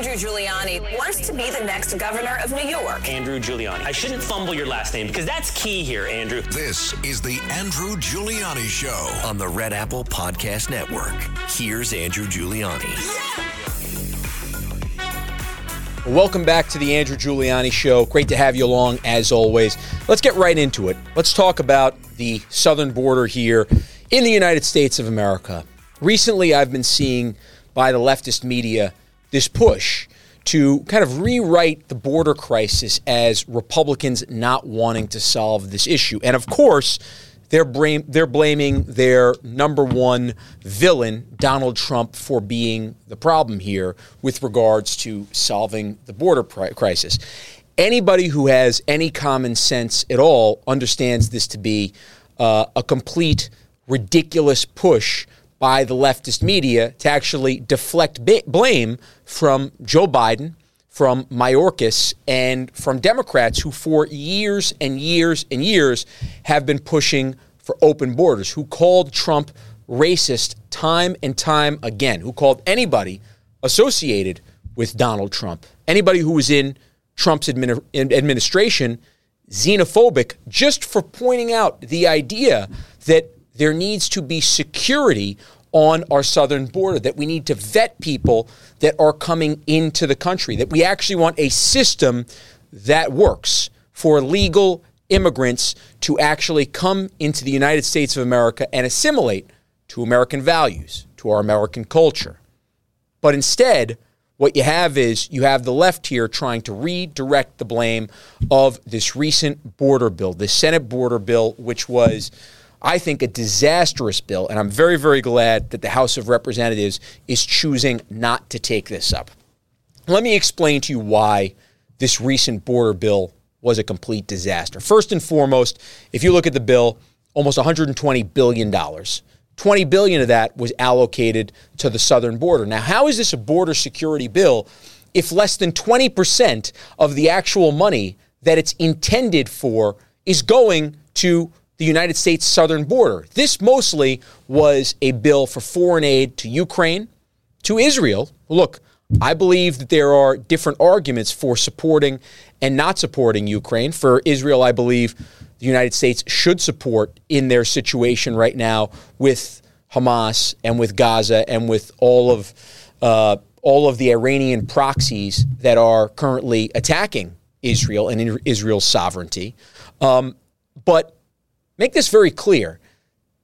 Andrew Giuliani wants to be the next governor of New York. Andrew Giuliani. I shouldn't fumble your last name because that's key here, Andrew. This is the Andrew Giuliani Show on the Red Apple Podcast Network. Here's Andrew Giuliani. Welcome back to the Andrew Giuliani Show. Great to have you along as always. Let's get right into it. Let's talk about the southern border here in the United States of America. Recently, I've been seeing by the leftist media this push to kind of rewrite the border crisis as Republicans not wanting to solve this issue. And of course, they're, blame, they're blaming their number one villain, Donald Trump, for being the problem here with regards to solving the border crisis. Anybody who has any common sense at all understands this to be uh, a complete ridiculous push by the leftist media to actually deflect blame from Joe Biden, from Mayorkas, and from Democrats who, for years and years and years, have been pushing for open borders, who called Trump racist time and time again, who called anybody associated with Donald Trump, anybody who was in Trump's admin- administration, xenophobic, just for pointing out the idea that there needs to be security on our southern border, that we need to vet people that are coming into the country, that we actually want a system that works for legal immigrants to actually come into the United States of America and assimilate to American values, to our American culture. But instead, what you have is you have the left here trying to redirect the blame of this recent border bill, the Senate border bill, which was I think, a disastrous bill. And I'm very, very glad that the House of Representatives is choosing not to take this up. Let me explain to you why this recent border bill was a complete disaster. First and foremost, if you look at the bill, almost $120 billion. 20 billion of that was allocated to the southern border. Now, how is this a border security bill if less than 20% of the actual money that it's intended for is going to the United States southern border. This mostly was a bill for foreign aid to Ukraine, to Israel. Look, I believe that there are different arguments for supporting and not supporting Ukraine. For Israel, I believe the United States should support in their situation right now with Hamas and with Gaza and with all of uh, all of the Iranian proxies that are currently attacking Israel and Israel's sovereignty. Um, but make this very clear.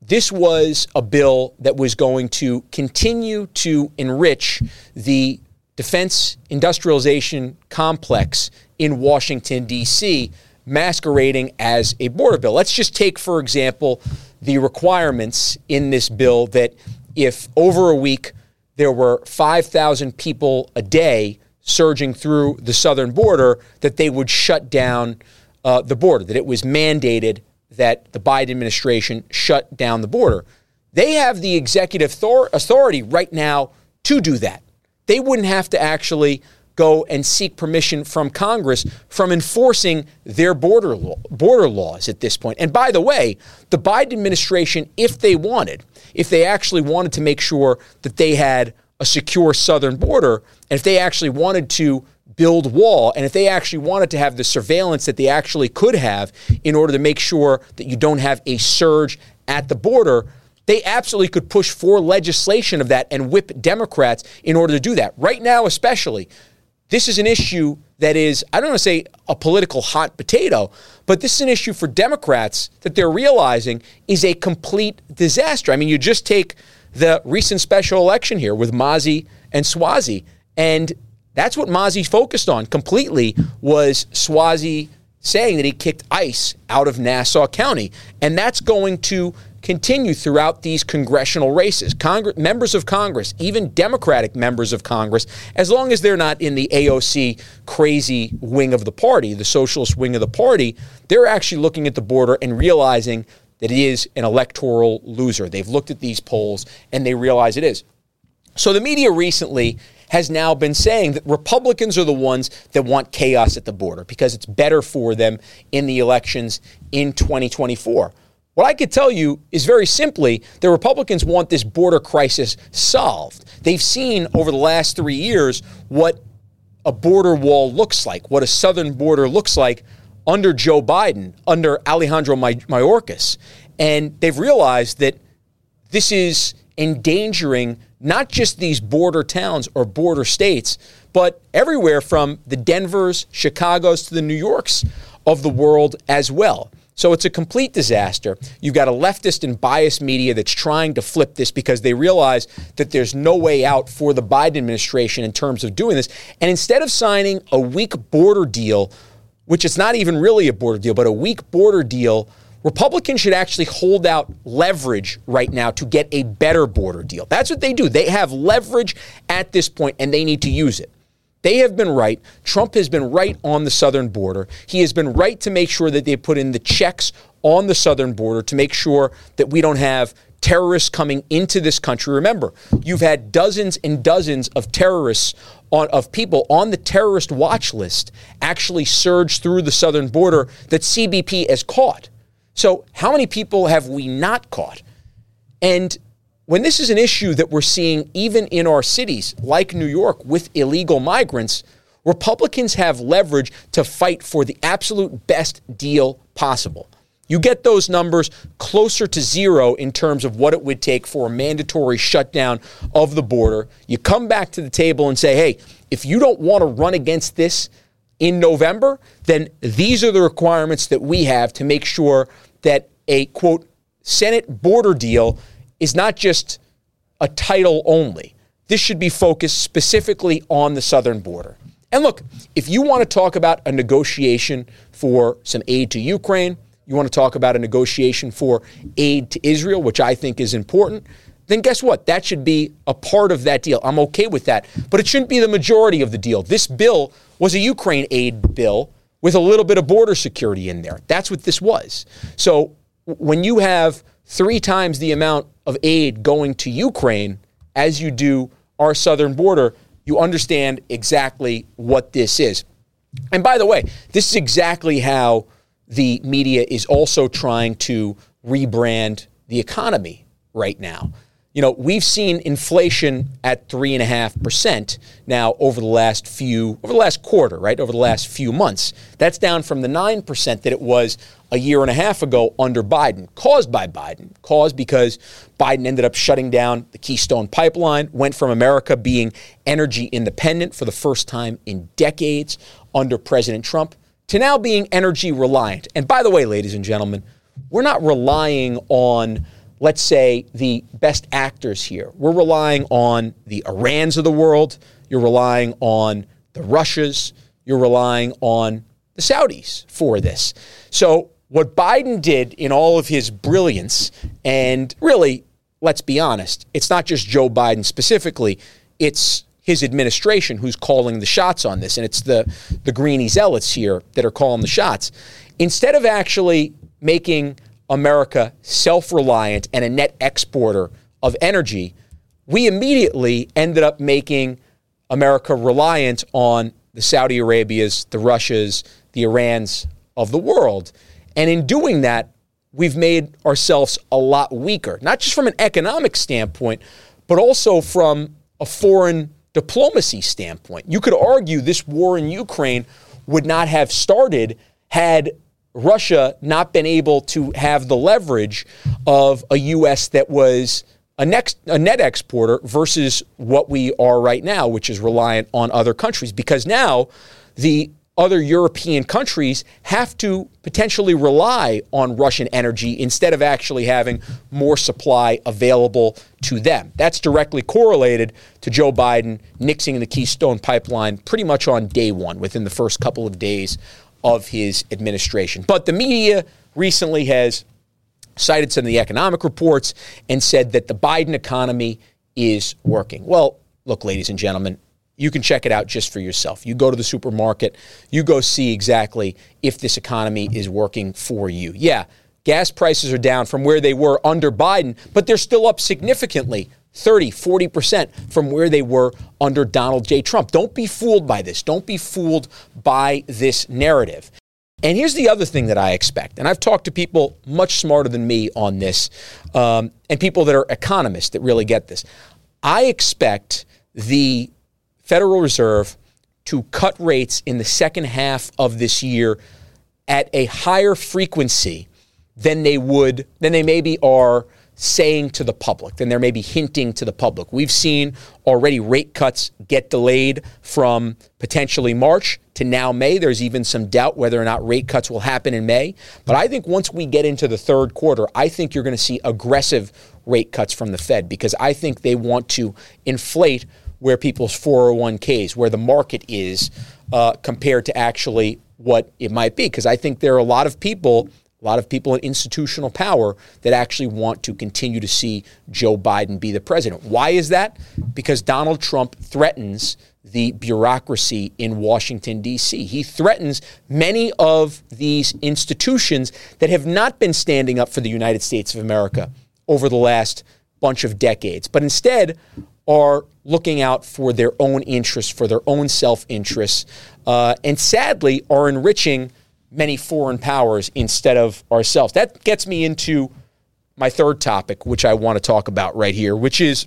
This was a bill that was going to continue to enrich the defense industrialization complex in Washington, D.C., masquerading as a border bill. Let's just take, for example, the requirements in this bill that if over a week there were 5,000 people a day surging through the southern border, that they would shut down uh, the border, that it was mandated that the Biden administration shut down the border. They have the executive authority right now to do that. They wouldn't have to actually go and seek permission from Congress from enforcing their border law, border laws at this point. And by the way, the Biden administration, if they wanted, if they actually wanted to make sure that they had a secure southern border, and if they actually wanted to build wall. And if they actually wanted to have the surveillance that they actually could have in order to make sure that you don't have a surge at the border, they absolutely could push for legislation of that and whip Democrats in order to do that. Right now, especially, this is an issue that is, I don't want to say a political hot potato, but this is an issue for Democrats that they're realizing is a complete disaster. I mean, you just take the recent special election here with Mazi and Suozzi, and that's what Mazi focused on completely was Suozzi saying that he kicked ICE out of Nassau County. And that's going to continue throughout these congressional races. Congress, members of Congress, even Democratic members of Congress, as long as they're not in the AOC crazy wing of the party, the socialist wing of the party, they're actually looking at the border and realizing that it is an electoral loser. They've looked at these polls and they realize it is. So the media recently has now been saying that Republicans are the ones that want chaos at the border because it's better for them in the elections in 2024. What I could tell you is very simply the Republicans want this border crisis solved. They've seen over the last three years what a border wall looks like, what a southern border looks like under Joe Biden, under Alejandro Mayorkas. And they've realized that this is endangering not just these border towns or border states, but everywhere from the Denvers, Chicago's to the New Yorks of the world as well. So it's a complete disaster. You've got a leftist and biased media that's trying to flip this because they realize that there's no way out for the Biden administration in terms of doing this. And instead of signing a weak border deal, which is not even really a border deal, but a weak border deal, Republicans should actually hold out leverage right now to get a better border deal. That's what they do. They have leverage at this point and they need to use it. They have been right. Trump has been right on the southern border. He has been right to make sure that they put in the checks on the southern border to make sure that we don't have terrorists coming into this country. Remember, you've had dozens and dozens of terrorists on, of people on the terrorist watch list actually surge through the southern border that CBP has caught. So, how many people have we not caught? And when this is an issue that we're seeing even in our cities, like New York, with illegal migrants, Republicans have leverage to fight for the absolute best deal possible. You get those numbers closer to zero in terms of what it would take for a mandatory shutdown of the border. You come back to the table and say, hey, if you don't want to run against this in November, then these are the requirements that we have to make sure that a quote Senate border deal is not just a title only. This should be focused specifically on the southern border. And look, if you want to talk about a negotiation for some aid to Ukraine, you want to talk about a negotiation for aid to Israel, which I think is important, then guess what? That should be a part of that deal. I'm okay with that. But it shouldn't be the majority of the deal. This bill was a Ukraine aid bill with a little bit of border security in there. That's what this was. So when you have three times the amount of aid going to Ukraine as you do our southern border, you understand exactly what this is. And by the way, this is exactly how the media is also trying to rebrand the economy right now you know, we've seen inflation at three and a half percent now over the last few, over the last quarter, right? Over the last few months. That's down from the nine percent that it was a year and a half ago under Biden, caused by Biden, caused because Biden ended up shutting down the Keystone Pipeline, went from America being energy independent for the first time in decades under President Trump to now being energy reliant. And by the way, ladies and gentlemen, we're not relying on let's say, the best actors here. We're relying on the Irans of the world. You're relying on the Russias. You're relying on the Saudis for this. So, what Biden did in all of his brilliance, and really, let's be honest, it's not just Joe Biden specifically, it's his administration who's calling the shots on this. And it's the, the greeny zealots here that are calling the shots. Instead of actually making America self reliant and a net exporter of energy, we immediately ended up making America reliant on the Saudi Arabias, the Russias, the Irans of the world. And in doing that, we've made ourselves a lot weaker, not just from an economic standpoint, but also from a foreign diplomacy standpoint. You could argue this war in Ukraine would not have started had Russia not been able to have the leverage of a U.S. that was a, next, a net exporter versus what we are right now, which is reliant on other countries. Because now the other European countries have to potentially rely on Russian energy instead of actually having more supply available to them. That's directly correlated to Joe Biden nixing the Keystone pipeline pretty much on day one, within the first couple of days of his administration. But the media recently has cited some of the economic reports and said that the Biden economy is working. Well, look, ladies and gentlemen, you can check it out just for yourself. You go to the supermarket, you go see exactly if this economy is working for you. Yeah, gas prices are down from where they were under Biden, but they're still up significantly 30, 40% from where they were under Donald J. Trump. Don't be fooled by this. Don't be fooled by this narrative. And here's the other thing that I expect, and I've talked to people much smarter than me on this, um, and people that are economists that really get this. I expect the Federal Reserve to cut rates in the second half of this year at a higher frequency than they would, than they maybe are saying to the public, than they're maybe hinting to the public. We've seen already rate cuts get delayed from potentially March to now May. There's even some doubt whether or not rate cuts will happen in May. But I think once we get into the third quarter, I think you're going to see aggressive rate cuts from the Fed because I think they want to inflate where people's 401ks, where the market is uh, compared to actually what it might be. Because I think there are a lot of people a lot of people in institutional power that actually want to continue to see Joe Biden be the president. Why is that? Because Donald Trump threatens the bureaucracy in Washington, D.C. He threatens many of these institutions that have not been standing up for the United States of America over the last bunch of decades, but instead are looking out for their own interests, for their own self interests, uh, and sadly are enriching many foreign powers instead of ourselves. That gets me into my third topic, which I want to talk about right here, which is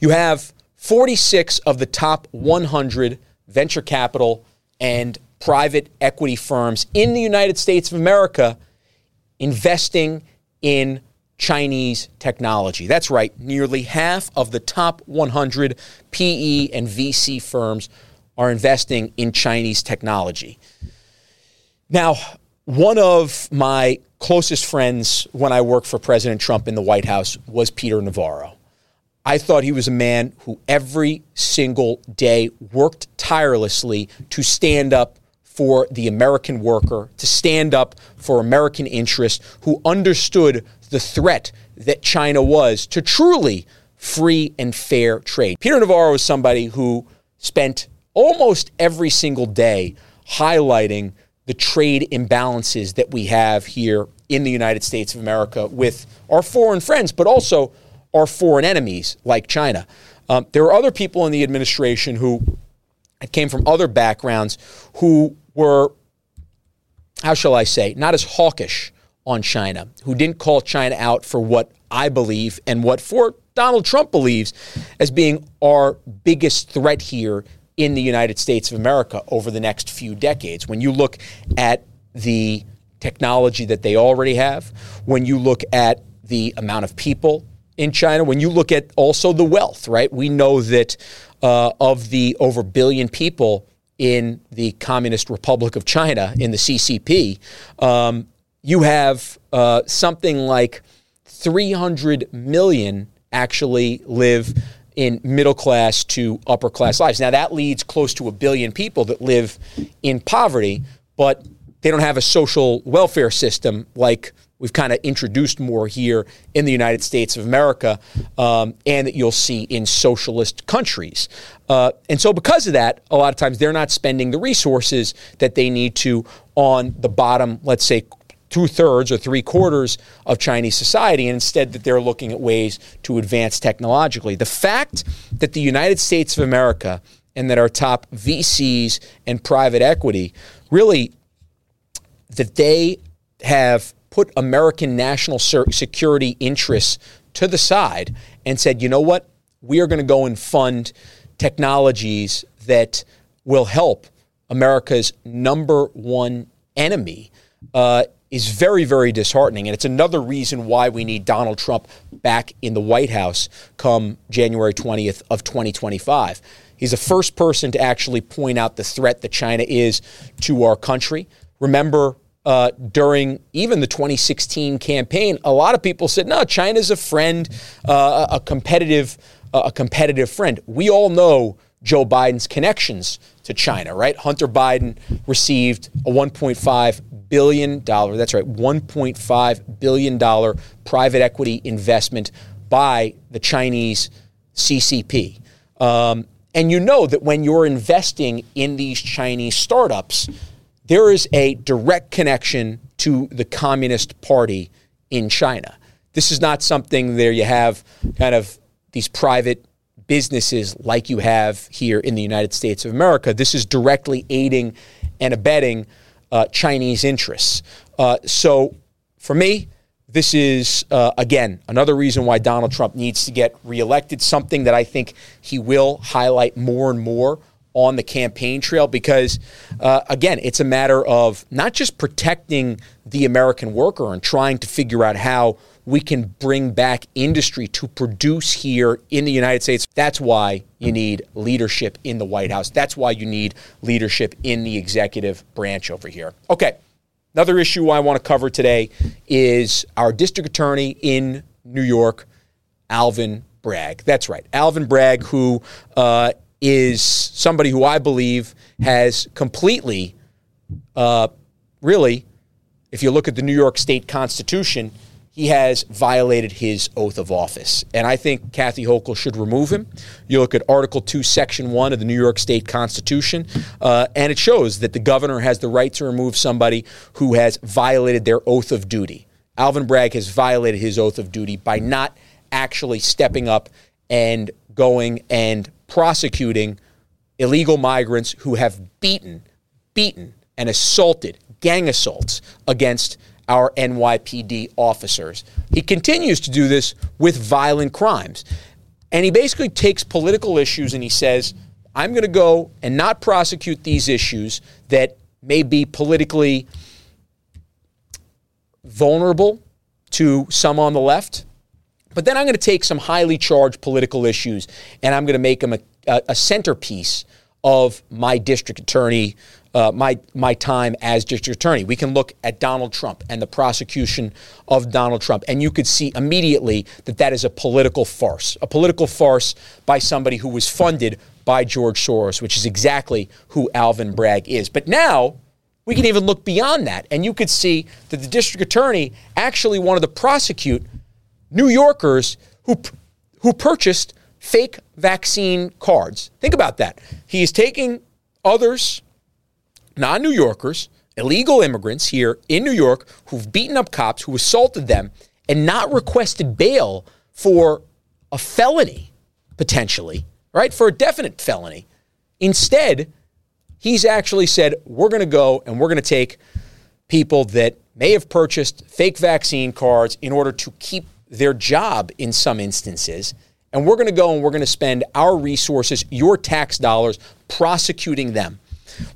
you have 46 of the top 100 venture capital and private equity firms in the United States of America investing in Chinese technology. That's right, nearly half of the top 100 PE and VC firms are investing in Chinese technology. Now, one of my closest friends when I worked for President Trump in the White House was Peter Navarro. I thought he was a man who every single day worked tirelessly to stand up for the American worker, to stand up for American interests, who understood the threat that China was to truly free and fair trade. Peter Navarro is somebody who spent almost every single day highlighting the trade imbalances that we have here in the United States of America with our foreign friends, but also our foreign enemies like China. Um, there are other people in the administration who came from other backgrounds who were, how shall I say, not as hawkish on China, who didn't call China out for what I believe and what for Donald Trump believes as being our biggest threat here in the United States of America over the next few decades. When you look at the technology that they already have, when you look at the amount of people in China, when you look at also the wealth, right? We know that uh, of the over billion people in the Communist Republic of China, in the CCP, um, you have uh, something like 300 million actually live in middle class to upper class lives. Now, that leads close to a billion people that live in poverty, but they don't have a social welfare system like we've kind of introduced more here in the United States of America um, and that you'll see in socialist countries. Uh, and so, because of that, a lot of times they're not spending the resources that they need to on the bottom, let's say, two thirds or three quarters of Chinese society, and instead that they're looking at ways to advance technologically. The fact that the United States of America and that our top VCs and private equity really that they have put American national security interests to the side and said, you know what, we are going to go and fund technologies that will help America's number one enemy uh, is very, very disheartening. And it's another reason why we need Donald Trump back in the White House come January 20th of 2025. He's the first person to actually point out the threat that China is to our country. Remember, uh, during even the 2016 campaign, a lot of people said, "No, China's a friend, uh, a competitive, uh, a competitive friend." We all know Joe Biden's connections to China, right? Hunter Biden received a 1.5 billion dollar, that's right, 1.5 billion dollar private equity investment by the Chinese CCP. Um, and you know that when you're investing in these Chinese startups, there is a direct connection to the Communist Party in China. This is not something there you have kind of these private businesses like you have here in the United States of America. This is directly aiding and abetting uh, Chinese interests. Uh, so for me, this is, uh, again, another reason why Donald Trump needs to get reelected, something that I think he will highlight more and more on the campaign trail because, uh, again, it's a matter of not just protecting the American worker and trying to figure out how we can bring back industry to produce here in the United States. That's why you need leadership in the White House. That's why you need leadership in the executive branch over here. Okay, another issue I want to cover today is our district attorney in New York, Alvin Bragg. That's right, Alvin Bragg, who uh, is somebody who I believe has completely, uh, really, if you look at the New York State Constitution, he has violated his oath of office. And I think Kathy Hochul should remove him. You look at Article 2, Section 1 of the New York State Constitution, uh, and it shows that the governor has the right to remove somebody who has violated their oath of duty. Alvin Bragg has violated his oath of duty by not actually stepping up and going and prosecuting illegal migrants who have beaten, beaten, and assaulted, gang assaults against our NYPD officers. He continues to do this with violent crimes. And he basically takes political issues and he says, I'm going to go and not prosecute these issues that may be politically vulnerable to some on the left. But then I'm going to take some highly charged political issues and I'm going to make them a, a, centerpiece of my district attorney uh, my my time as district attorney. We can look at Donald Trump and the prosecution of Donald Trump, and you could see immediately that that is a political farce, a political farce by somebody who was funded by George Soros, which is exactly who Alvin Bragg is. But now we can even look beyond that, and you could see that the district attorney actually wanted to prosecute New Yorkers who who purchased fake vaccine cards. Think about that. He is taking others non New Yorkers, illegal immigrants here in New York who've beaten up cops, who assaulted them, and not requested bail for a felony, potentially, right? For a definite felony. Instead, he's actually said, we're going to go and we're going to take people that may have purchased fake vaccine cards in order to keep their job in some instances. And we're going to go and we're going to spend our resources, your tax dollars, prosecuting them.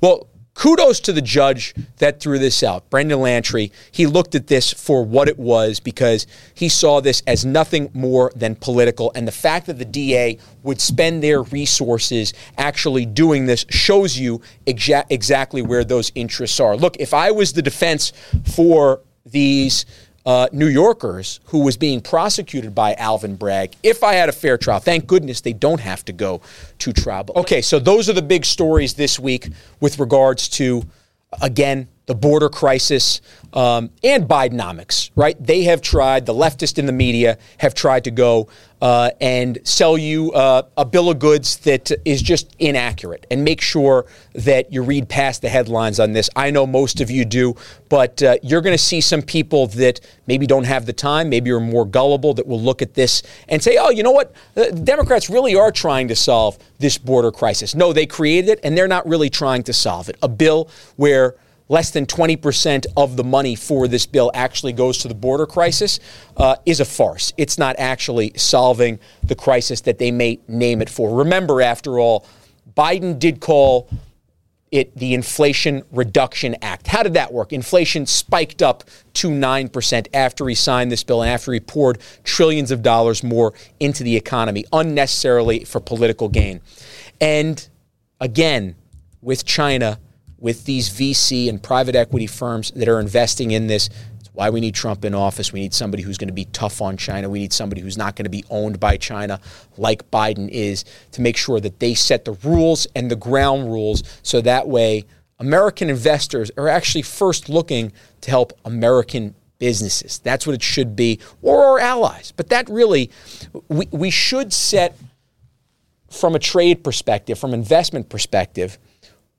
Well, kudos to the judge that threw this out, Brendan Lantry. He looked at this for what it was because he saw this as nothing more than political. And the fact that the DA would spend their resources actually doing this shows you exa- exactly where those interests are. Look, if I was the defense for these uh, New Yorkers who was being prosecuted by Alvin Bragg if I had a fair trial. Thank goodness they don't have to go to trial. Okay, so those are the big stories this week with regards to, again, the border crisis, um, and Bidenomics, right? They have tried, the leftists in the media have tried to go uh, and sell you uh, a bill of goods that is just inaccurate and make sure that you read past the headlines on this. I know most of you do, but uh, you're going to see some people that maybe don't have the time, maybe are more gullible, that will look at this and say, oh, you know what? The Democrats really are trying to solve this border crisis. No, they created it and they're not really trying to solve it. A bill where less than 20% of the money for this bill actually goes to the border crisis uh, is a farce. It's not actually solving the crisis that they may name it for. Remember, after all, Biden did call it the Inflation Reduction Act. How did that work? Inflation spiked up to 9% after he signed this bill and after he poured trillions of dollars more into the economy unnecessarily for political gain. And again, with China, with these VC and private equity firms that are investing in this. It's why we need Trump in office. We need somebody who's going to be tough on China. We need somebody who's not going to be owned by China like Biden is to make sure that they set the rules and the ground rules so that way American investors are actually first looking to help American businesses. That's what it should be, or our allies. But that really, we, we should set from a trade perspective, from investment perspective,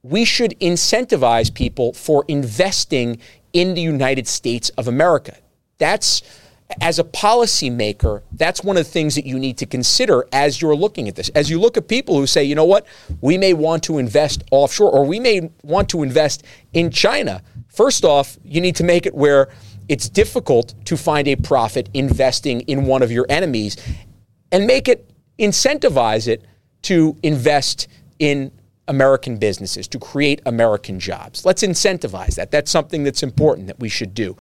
we should incentivize people for investing in the United States of America. That's as a policymaker, that's one of the things that you need to consider as you're looking at this. As you look at people who say, you know what, we may want to invest offshore or we may want to invest in China. First off, you need to make it where it's difficult to find a profit investing in one of your enemies and make it incentivize it to invest in American businesses, to create American jobs. Let's incentivize that. That's something that's important that we should do.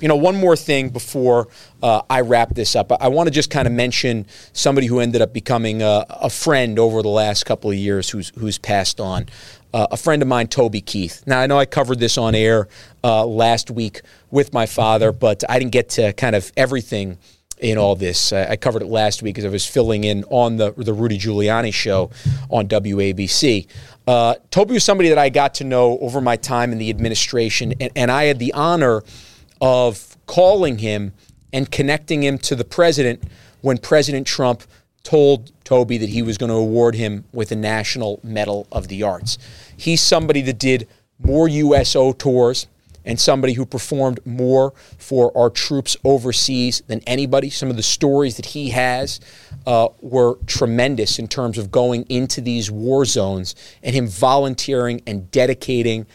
You know, one more thing before uh, I wrap this up. I want to just kind of mention somebody who ended up becoming a, a, friend over the last couple of years who's, who's passed on. Uh, a friend of mine, Toby Keith. Now, I know I covered this on air uh, last week with my father, but I didn't get to kind of everything in all this. I covered it last week because I was filling in on the, the Rudy Giuliani show on WABC. Uh, Toby was somebody that I got to know over my time in the administration, and, and I had the honor – of calling him and connecting him to the president when President Trump told Toby that he was going to award him with a National Medal of the Arts. He's somebody that did more USO tours and somebody who performed more for our troops overseas than anybody. Some of the stories that he has uh, were tremendous in terms of going into these war zones and him volunteering and dedicating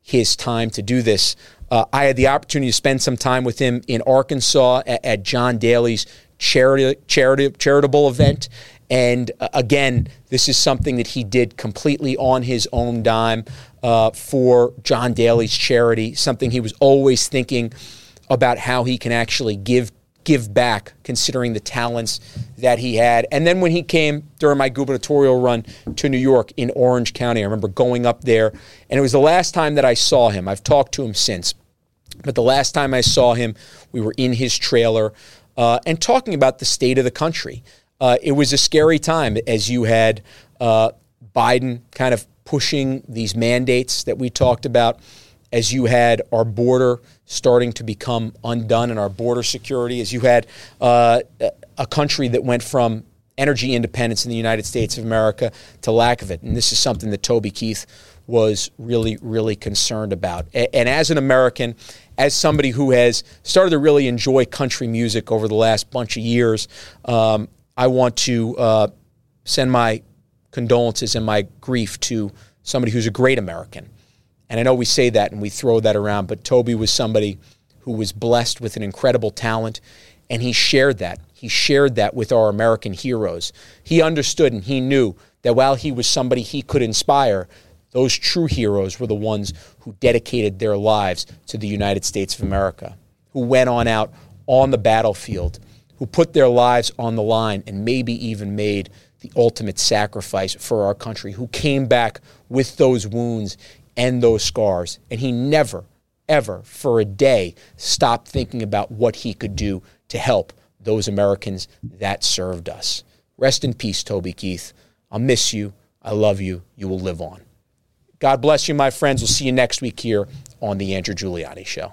his time to do this. Uh, I had the opportunity to spend some time with him in Arkansas at, at John Daly's charity, charity, charitable event. And uh, again, this is something that he did completely on his own dime uh, for John Daly's charity, something he was always thinking about how he can actually give give back considering the talents that he had. And then when he came during my gubernatorial run to New York in Orange County, I remember going up there, and it was the last time that I saw him. I've talked to him since. But the last time I saw him, we were in his trailer uh, and talking about the state of the country. Uh, it was a scary time as you had uh, Biden kind of pushing these mandates that we talked about, as you had our border starting to become undone and our border security, as you had uh, a country that went from energy independence in the United States of America to lack of it. And this is something that Toby Keith was really, really concerned about. And as an American, as somebody who has started to really enjoy country music over the last bunch of years, um, I want to uh, send my condolences and my grief to somebody who's a great American. And I know we say that and we throw that around, but Toby was somebody who was blessed with an incredible talent, and he shared that. He shared that with our American heroes. He understood and he knew that while he was somebody he could inspire, those true heroes were the ones who dedicated their lives to the United States of America, who went on out on the battlefield, who put their lives on the line and maybe even made the ultimate sacrifice for our country, who came back with those wounds and those scars. And he never, ever, for a day, stopped thinking about what he could do to help those Americans that served us. Rest in peace, Toby Keith. I'll miss you. I love you. You will live on. God bless you, my friends. We'll see you next week here on The Andrew Giuliani Show.